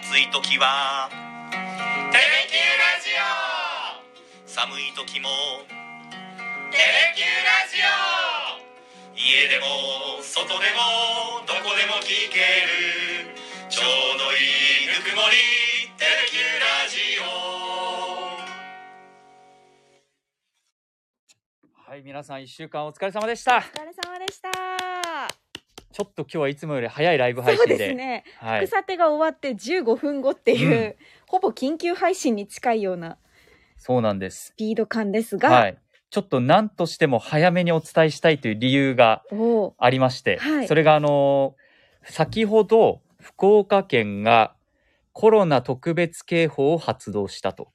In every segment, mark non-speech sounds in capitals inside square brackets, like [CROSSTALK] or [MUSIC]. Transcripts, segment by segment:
暑い時は「テレキューラジオ」寒い時も「テレキューラジオ」家でも外でもどこでも聞ける。ちょうどいいぬくもり「テレキューラジオ」はい、皆さん一週間お疲れ様でした。お疲れ様でした。ちょっと今日はいつもより早いライブ配そう信で。ですね。はい。草手が終わって15分後っていう、うんほぼ緊急配信に近いようなそうなんですス。ピード感ですが、はい。ちょっと何としても早めにお伝えしたいという理由がありまして、はいそれがあのー先ほど福岡県がコロナ特別警報を発動したと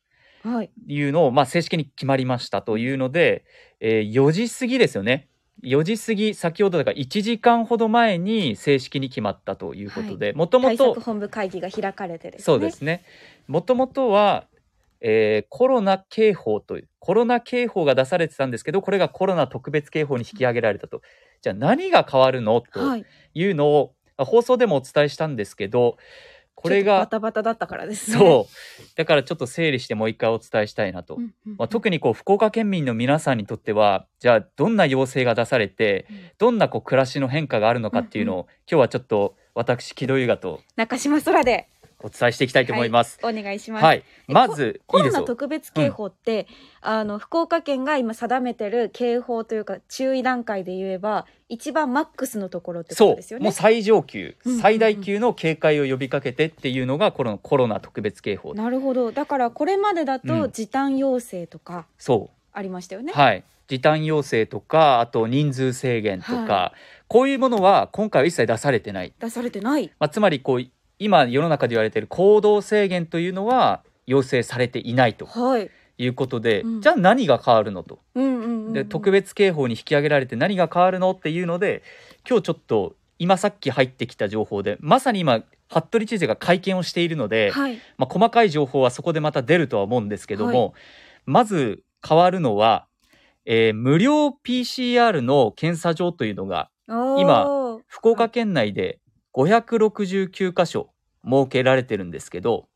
はい。いうのを、まあ、正式に決まりましたというので、えー4時過ぎですよね。4時過ぎ、先ほどだから1時間ほど前に正式に決まったということで、もともと対策、本部会議が開かれてね。そうですね。もともとは、えーコロナ警報という、コロナ警報が出されてたんですけど、これがコロナ特別警報に引き上げられたと。じゃあ何が変わるの？とはい。いうのを、まあ放送でもお伝えしたんですけど、これが、バタバタだったからですね。そう。だからちょっと整理してもう一回お伝えしたいなと。うんうんうん。まあ、特にこう福岡県民の皆さんにとってはじゃあどんな要請が出されてうんどんなこう暮らしの変化があるのかっていうのを、うん今日はちょっと私木戸優雅と中島空でお伝えしていきたいと思います。お願いします。はい、まずコロナ。特別警報って、あの福岡県が今定めてる警報というか注意段階で言えば一番マックスのところってことそう、ですよね。もう最上級、うんうんうん最大級の警戒を呼びかけてっていうのがこのコロナ特別警報。なるほど。だからこれまでだうんと時短要請とかそありましたよね。う、はい、時短要請とかあと人数制限とか、はこういうものは今回は一切出されてない。出されてない。まあ、つまりこう今世の中で言われている行動制限というのは要請されていないとはい。いうことで、うんじゃあ何が変わるのと？うんうんうんうん。で特別警報に引き上げられて何が変わるのっていうので今日ちょっと今さっき入ってきた情報でまさに今服部知事が会見をしているので、はい。まあ、細かい情報はそこでまた出るとは思うんですけども、はいまず変わるのは、えー無料 PCR の検査場というのが今福岡県内で569箇所設けられてるんですけど、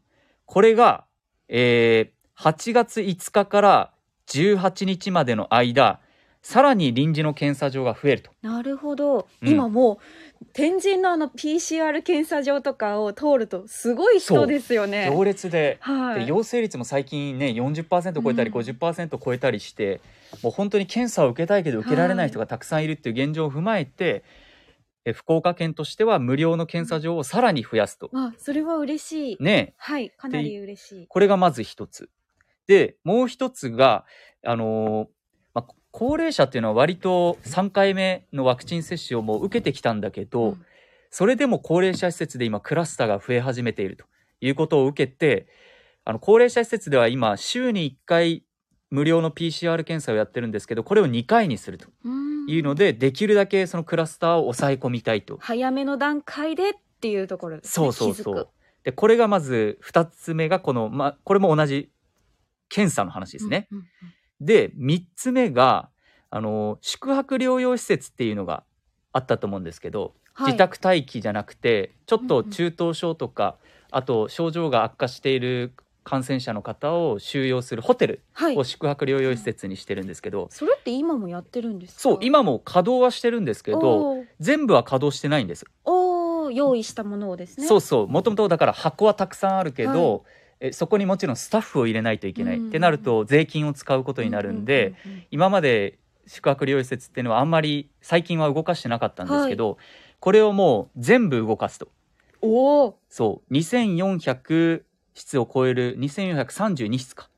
これが、えー8月5日から18日までの間、さらに臨時の検査場が増えると。なるほど。うん今もう天神のあの PCR 検査場とかを通るとすごい人ですよね。行列で、はい。で陽性率も最近ね40%超えたりうん50%超えたりして、もう本当に検査を受けたいけど受けられない人がたくさんいるっていう現状を踏まえて、え福岡県としては無料の検査場をさらに増やすと。あ、それは嬉しい。ねはい、かなり嬉しい。これがまず一つ。で、もう一つが、あのーまあ、高齢者っていうのは割と3回目のワクチン接種をもう受けてきたんだけど、うんそれでも高齢者施設で今クラスターが増え始めているということを受けて、あの高齢者施設では今週に1回無料の PCR 検査をやってるんですけど、これを2回にするとうんいうので、できるだけそのクラスターを抑え込みたいと。早めの段階でっていうところですね。そうそうそう。で、これがまず2つ目がこの、まあ、これも同じ検査の話ですね。うんうんで、3つ目が、あの、宿泊療養施設っていうのがあったと思うんですけど、はい自宅待機じゃなくて、ちょっと中等症とか、あと症状が悪化している感染者の方を収容するホテルはい。を。宿泊療養施設にしてるんですけど、それって今もやってるんですか？そう、今も稼働はしてるんですけど、全部は稼働してないんです。おー用意したものをですね。そうそう、もともとだから箱はたくさんあるけど、はえそこにもちろんスタッフを入れないといけない、うん。ってなると税金を使うことになるんで、今まで宿泊療養施設っていうのはあんまり最近は動かしてなかったんですけど、これをもう全部動かすと。おお。そう。2400室を超える2432室か。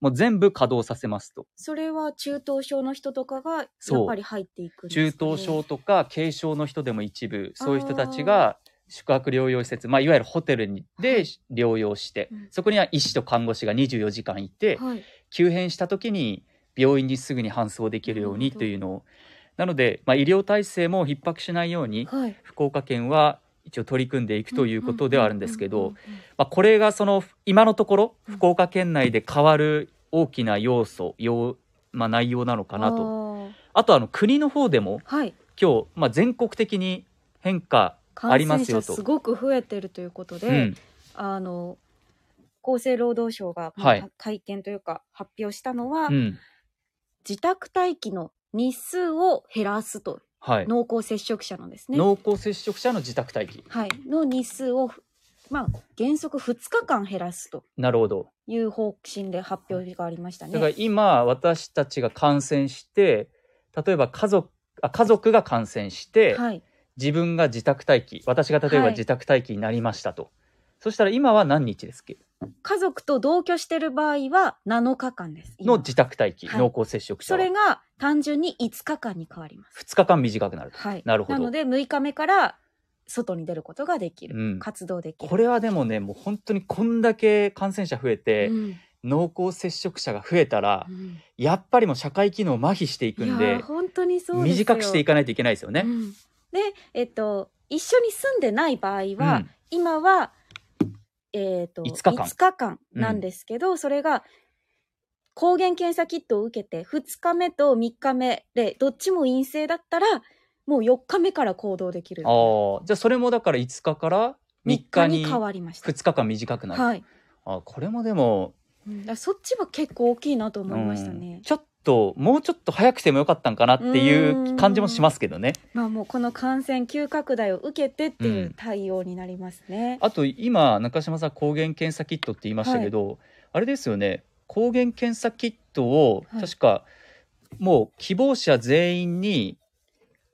もう全部稼働させますと。それは中等症の人とかがやっぱり入っていくんで中等症とか軽症の人でも一部。そういう人たちが宿泊療養施設、まあ、いわゆるホテルにはでい。療養して、うん。そこには医師と看護師が24時間いて、はい。急変した時に病院にすぐに搬送できるようにというのを。なので、まあ、医療体制も逼迫しないようにはい。福岡県は一応取り組んでいくということではあるんですけどまあこれがその今のところ福岡県内で変わる大きな要素要、まあ、内容なのかなとと。あとあの国の方でもはい。今日、まあ、全国的に変化ありますよと感染者すごく増えてるということで、うんあの厚生労働省が、会見というか発表したのは、うん。自宅待機の日数を減らすとはい。濃厚接触者のですね、濃厚接触者の自宅待機。はい、の日数を、まあ、原則2日間減らすとなるほど。いう方針で発表がありましただからね。今、私たちが感染して、例えば家族、あ家族が感染して、はい、自分が自宅待機、私が例えばはい自宅待機になりましたと。そしたら今は何日ですっけ？家族と同居してる場合は7日間です。今。の自宅待機、はい。濃厚接触者は。それが単純に5日間に変わります。2日間短くなると。はい、なるほど。ので6日目から外に出ることができる、うん。活動できる。これはでもね、もう本当にこんだけ感染者増えて、うん。濃厚接触者が増えたら、うん。やっぱりもう社会機能麻痺していくんいやでー、本当にそうですよ。短くしていかないといけないですよね。うん。で、えっと、一緒に住んでない場合は、うん。今は、えっと、5日間間なんですけど、それが、抗原検査キットを受けて、2日目と3日目で、どっちも陰性だったら、もう4日目から行動できる。ああ、じゃあそれもだから5日から3日に変わりました。2日間短くなる。はい。あこれもでも、うんそっちは結構大きいなと思いましたうんね。ちょっともうちょっと早くてもよかったんかなっていう感じもしますけどね。まあもうこの感染急拡大を受けてっていう対応になりますね。あと今中島さん抗原検査キットって言いましたけど、あれですよね。抗原検査キットをはい。確かもう希望者全員に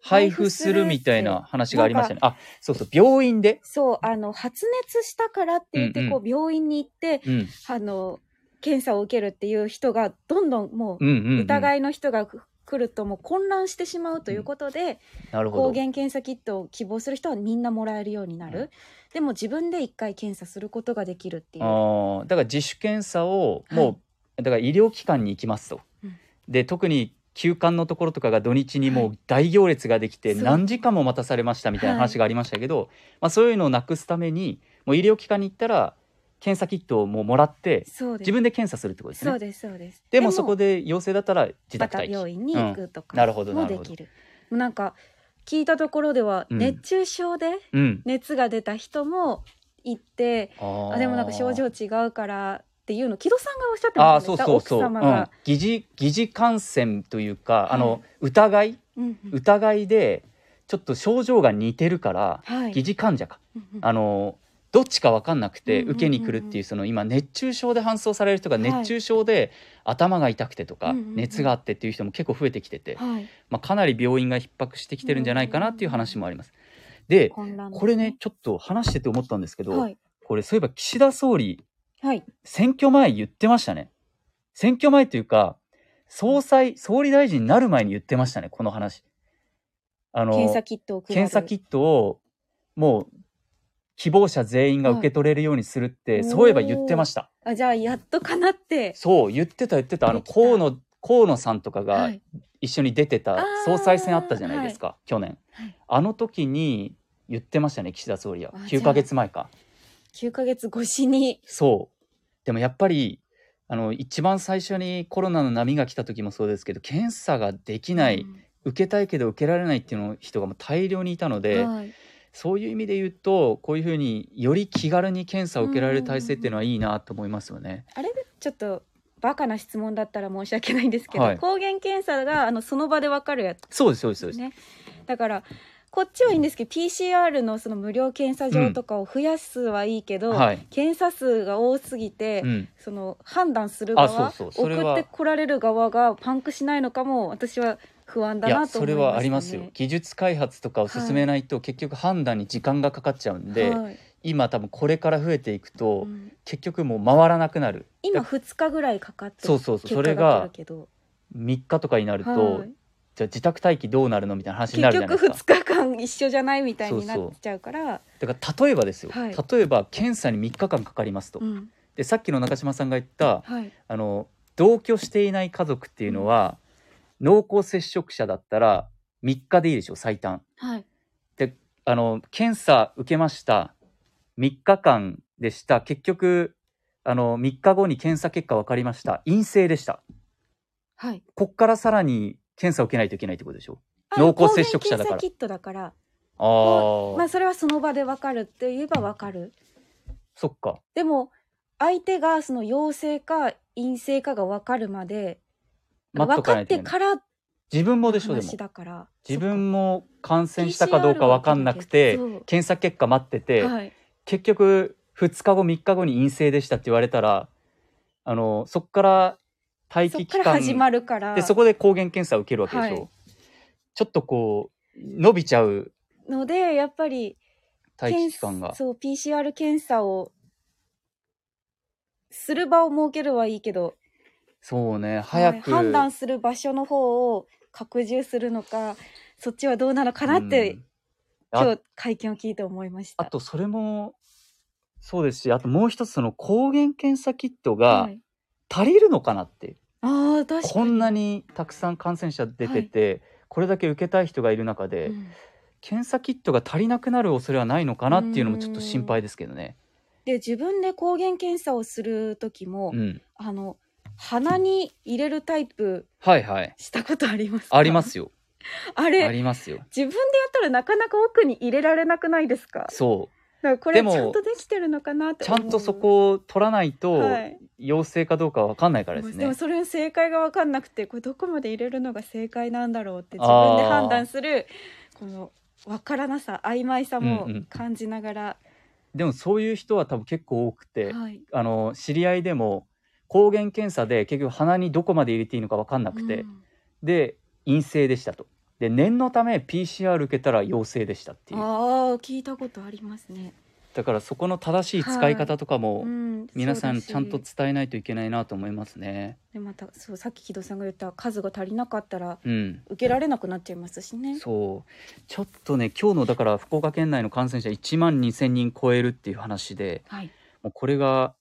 配布するみたいな話がありましたね。あそうそう。病院で、そう、あの、発熱したからって言って、うんうん。こう、病院に行って、うん。あの、検査を受けるっていう人が、どんどんもう、うんうんうん、疑いの人が来るともう混乱してしまうということで、なるほど。抗原検査キットを希望する人はみんなもらえるようになる。うんでも自分で一回検査することができるっていう。あーだから自主検査をもう、はい。だから医療機関に行きますと、うん。で特に休館のところとかが土日にもはう大行列ができて何時間も待たされましたみたいな話がありましたけど、まあ、そういうのをなくすためにもう医療機関に行ったら検査キットをもうもらって。自分で検査するってことですね。そうです、そうです。でもそこで陽性だったら自ま宅待機。た病院に行くとかうん。なるほどなるほど。なんか、聞いたところでは、うん。熱中症でうん。熱が出た人も行って、ああでもなんか症状違うからっていうの木戸さんがおっしゃってましたね。そうそうそう、うん奥様が、、疑似疑似感染というか、あはの疑い？うんうん。疑いでちょっと症状が似てるから、はい。疑似患者か。うんうん。あのどっちか分かんなくて受けに来るっていうその今熱中症で搬送される人がはい。熱中症で頭が痛くてとか熱があってっていう人も結構増えてきてて、はい。まあ、かなり病院が逼迫してきてるんじゃないかなっていう話もあります。でこれねちょっと話してて思ったんですけど、はい。これそういえば岸田総理はい。選挙前言ってましたね。選挙前というか総裁総理大臣になる前に言ってましたねこの話。あの検査キットを配る。検査キットをもう希望者全員が受け取れるようにするって、はいそういえば言ってました。あじゃあやっとかなって。そう言ってた言ってた。あの河野河野さんとかがはい。一緒に出てた総裁選あったじゃないですか、去年、はい。あの時に言ってましたね岸田総理は。あじゃあ9ヶ月前か。9ヶ月越しに。そう。でもやっぱりあの一番最初にコロナの波が来た時もそうですけど検査ができない、受けたいけど受けられないっていうの人がもう大量にいたのうんで、はいそういう意味で言うとこういうふうにより気軽に検査を受けられる体制っていうのはいいなと思いますよね。あれでちょっとバカな質問だったら申し訳ないんですけど、はい抗原検査があのその場でわかるやつそうですそうですそうです。ねだからこっちはいいんですけど PCR のその無料検査場とかを増やすはいいけど、はい。検査数が多すぎて、うん。その判断するあ側送ってこられる側がパンクしないのかも私は不安だなと思いました、ね、それはありますよ。技術開発とかを進めないと結局判断に時間がかかっちゃうんで、はい。今多分これから増えていくと、うん。結局もう回らなくなる。今だ2日ぐらいかかってそうそうそう。それが来るけど。3日とかになると、はい。じゃあ自宅待機どうなるのみたいな話にな結るじゃない局ですか。2日間一緒じゃないみたいになっちゃうから。だから例えばですよ、はい。例えば検査に3日間かかりますと。うん。でさっきの中島さんが言ったはい。あの同居していない家族っていうのは、濃厚接触者だったら3日でいいでしょ最短。はい。であの検査受けました。3日間でした。結局あの3日後に検査結果分かりました。陰性でした。はい。こっからさらに検査を受けないといけないってことでしょ？あ濃厚接触者だから。キットだから。あー、まあそれはその場でわかるって言えばわかる。そっか。でも相手がその陽性か陰性かが分かるまで分かってから自分もでしょ、でも。話。だから。自分も感染したかどうか分かんなくて検査結果待ってて、はい、結局2日後3日後に陰性でしたって言われたらあのそこから待機期間始まるから。でそこで抗原検査を受けるわけでしょ、はい。ちょっとこう伸びちゃう。のでやっぱり待機期間が。検そう PCR 検査をする場を設けるはいいけどそうね早く、はい判断する場所の方を拡充するのかそっちはどうなのかなって、うん。あ今日会見を聞いて思いました。あとそれもそうですしあともう一つその抗原検査キットがはい。足りるのかなって、ああ確かに。こんなにたくさん感染者出てて、これだけ受けたい人がいる中で、うん。検査キットが足りなくなる恐れはないのかなっていうのもちょっと心配ですけどね。で自分で抗原検査をする時も、うん、あの鼻に入れるタイプはいはい。したことありますか？ありますよ。あれありますよ。自分でやったらなかなか奥に入れられなくないですか？そだからこれちゃんとできてるのかなってちゃんとそこを取らないとはい。陽性かどうかわかんないからですね、でもそれの正解が分かんなくてこれどこまで入れるのが正解なんだろうって自分で判断するこの分からなさ曖昧さもうんうん。感じながら、でもそういう人は多分結構多くて、はい。あの知り合いでも抗原検査で結局鼻にどこまで入れていいのか分かんなくて、うん。で陰性でしたと。で念のため PCR 受けたら陽性でしたっていう。ああ聞いたことありますね、だからそこの正しい使い方とかもうん、皆さんちゃんと伝えないといけないなと思いますね。でまたそうさっき木戸さんが言った数が足りなかったらうん。受けられなくなっちゃいますしね。そう。ちょっとね今日のだから福岡県内の感染者1万2000人超えるっていう話ではい。もうこれが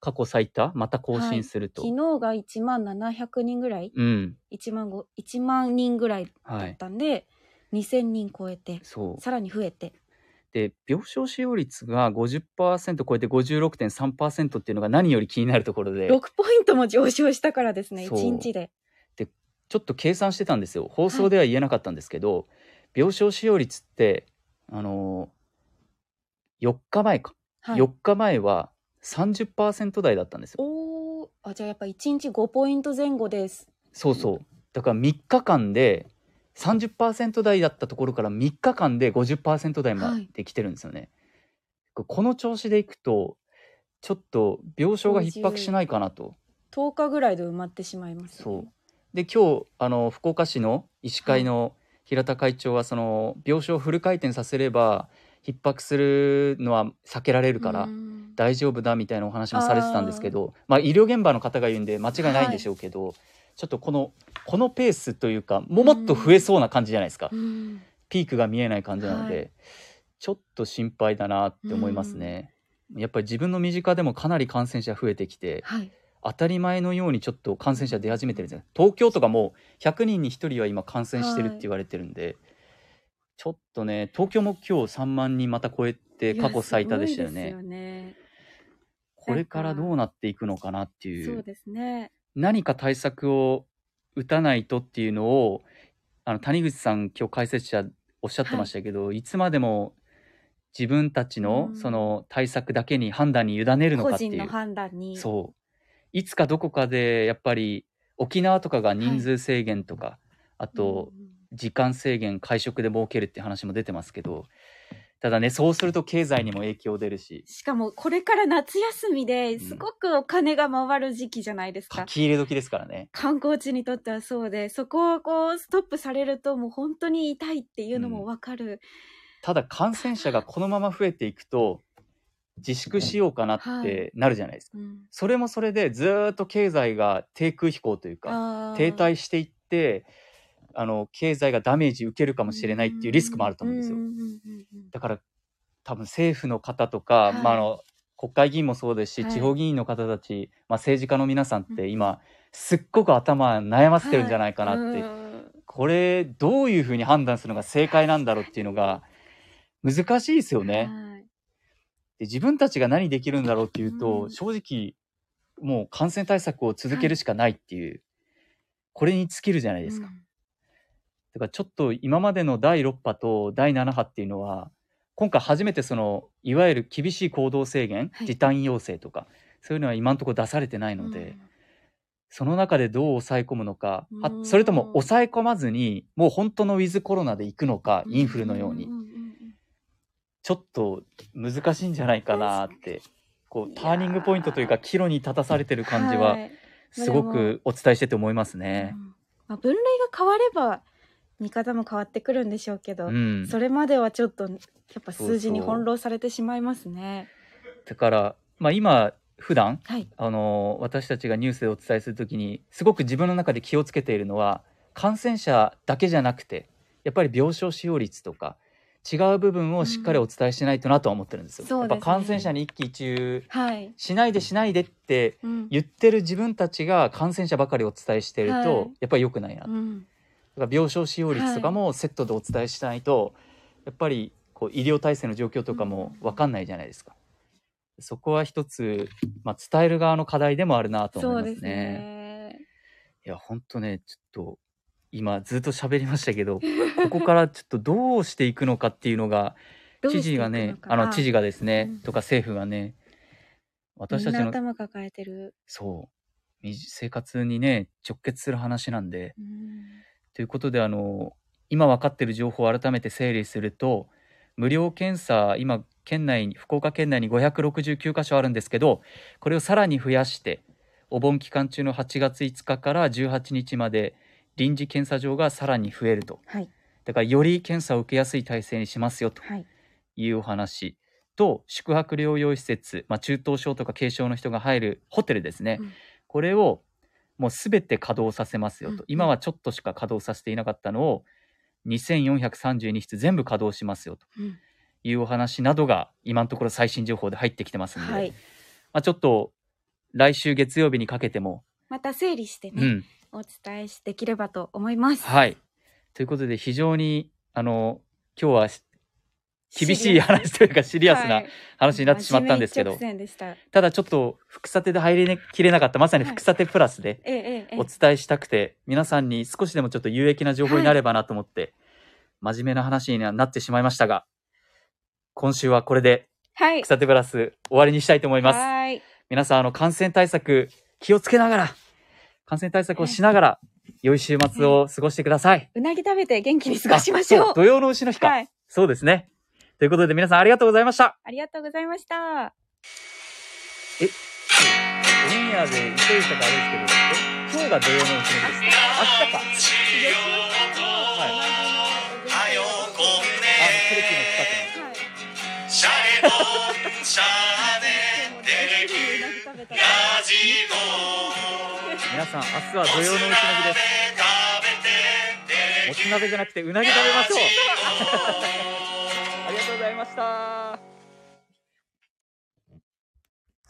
過去最多また更新すると、昨日が1万700人ぐらい。うん。1万5 1万人ぐらいだっはいたんで、2000人超えてさらに増えて。で病床使用率が50%超えて56.3%っていうのが何より気になるところで。6ポイントも上昇したからですねそう。1日で。ちょっと計算してたんですよ。放送では言えなかったんですけど、病床使用率ってあの4日前か、はい。4日前は30%台だったんですよ。おー。あじゃあやっぱ1日5ポイント前後です。そうそう。だから3日間で30%台だったところから3日間で50%台まで来てるんですよね、この調子でいくとちょっと病床が逼迫しないかなと。10日ぐらいで埋まってしまいます、そう。で今日あの福岡市の医師会の平田会長はその病床をフル回転させれば逼迫するのは避けられるからうん。大丈夫だみたいなお話もされてたんですけどまあ医療現場の方が言うんで間違いないんでしょうけど、ちょっとこのこのペースというかもうもっと増えそうな感じじゃないですか、うん。ピークが見えない感じなので、はい。ちょっと心配だなって思いますね。やっぱり自分の身近でもかなり感染者増えてきてはい。当たり前のようにちょっと感染者出始めてるんですよ。東京とかもう100人に1人は今感染してるって言われてるんで、ちょっとね東京も今日3万人また超えて過去最多でしたよね。よね。これからどうなっていくのかなっていそううですね。何か対策を打たないとっていうのをあの谷口さん今日解説者おっしゃってましたけど、い、つまでも自分たちのうん。その対策だけに判断に委ねるのか個っていう。人の判断に。そう。いつかどこかでやっぱり沖縄とかが人数制限とか、あとうん時間制限会食で設けるって話も出てますけどただねそうすると経済にも影響出るし。しかもこれから夏休みですごくお金が回る時期じゃないですか、書き入れ時ですからね。観光地にとってはそうでそこをこうストップされるともう本当に痛いっていうのもわかる、ただ感染者がこのまま増えていくと自粛しようかなってなるじゃないですか、うん。それもそれでずーっと経済が低空飛行というか停滞していってあの経済がダメージ受けるかもしれないっていうリスクもあると思うんですよ。だから多分政府の方とか、はい。まあ、あの国会議員もそうですし、はい。地方議員の方たち、まあ、政治家の皆さんってうん。今すっごく頭悩ませてるんじゃないかなって、うんこれどういうふうに判断するのが正解なんだろうっていうのが難しいですよね。はい。で自分たちが何できるんだろうっていうと、うん。正直もう感染対策を続けるしかないっていう、これに尽きるじゃないですか。うんだからちょっと今までの第6波と第7波っていうのは今回初めてそのいわゆる厳しい行動制限、はい。時短要請とかそういうのは今のところ出されてないので、うん。その中でどう抑え込むのか、あうん。それとも抑え込まずにもう本当のウィズコロナで行くのか、インフルのように、んんんちょっと難しいんじゃないかなってこうターニングポイントというか岐路に。立たされてる感じははいすごくお伝えしてて思いますね。うんまあ、分類が変われば見方も変わってくるんでしょうけど、うん、それまではちょっとやっぱ数字に翻弄されてしまいますね。だから、まあ、今普段はい。あの私たちがニュースでお伝えするときにすごく自分の中で気をつけているのは感染者だけじゃなくてやっぱり病床使用率とか違う部分をしっかりお伝えしないとなとは思ってるんですよ。そうですねやっぱ感染者に一喜一憂はい。しないでしないでってうん。言ってる自分たちが感染者ばかりお伝えしてると、はいやっぱり良くないな。だうん。から病床使用率とかもセットでお伝えしないと、やっぱりこう医療体制の状況とかも分かんないじゃないですか。そこは一つ、まあ、伝える側の課題でもあるなと思いますね。ね。いや本当ねちょっと今ずっと喋りましたけどここから [LAUGHS] ちょっとどうしていくのかっていうのが知事がねあの知事がですね、うんとか政府がね私たちの頭抱えてる。そうみ生活にね直結する話なんでうんということであの今分かっている情報を改めて整理すると無料検査今県内に福岡県内に569箇所あるんですけどこれをさらに増やしてお盆期間中の8月5日から18日まで臨時検査場がさらに増えると。はい。だからより検査を受けやすい体制にしますよと。はい。いうお話。と宿泊療養施設、まあ、中等症とか軽症の人が入るホテルですね、うん。これをもうすべて稼働させますよと、うん今はちょっとしか稼働させていなかったのを2432室全部稼働しますよと。うん。いうお話などが今のところ最新情報で入ってきてますので、はい。まあ、ちょっと来週月曜日にかけても、また整理してね、うん。お伝えしできればと思います。はい。ということで非常にあの今日は厳しい話というかシリアスな話になってしまったんですけど、真面目一直線でした。ただちょっと副査定で入りきれなかった。まさに副査定プラスでお伝えしたくて、皆さんに少しでもちょっと有益な情報になればなと思って、真面目な話にはなってしまいましたが今週はこれではい。副。査定プラス終わりにしたいと思います。はい。皆さんあの感染対策気をつけながら感染対策をしながら良い週末を過ごしてください、うなぎ食べて元気に過ごしましょう。土曜の牛の日か、はい。そうですねということで皆さんありがとうございました。ありがとうございました。オンエアで急いでたからあれですけどえ今日が土曜の牛の日です。か明日かはよこんあテレビの使ってますはい。シャレとシャネテレキューうなぎ食べたラジオ皆さん明日は土曜の牛の日です食べてテレもつ鍋じゃなくてうなぎ食べましょうました。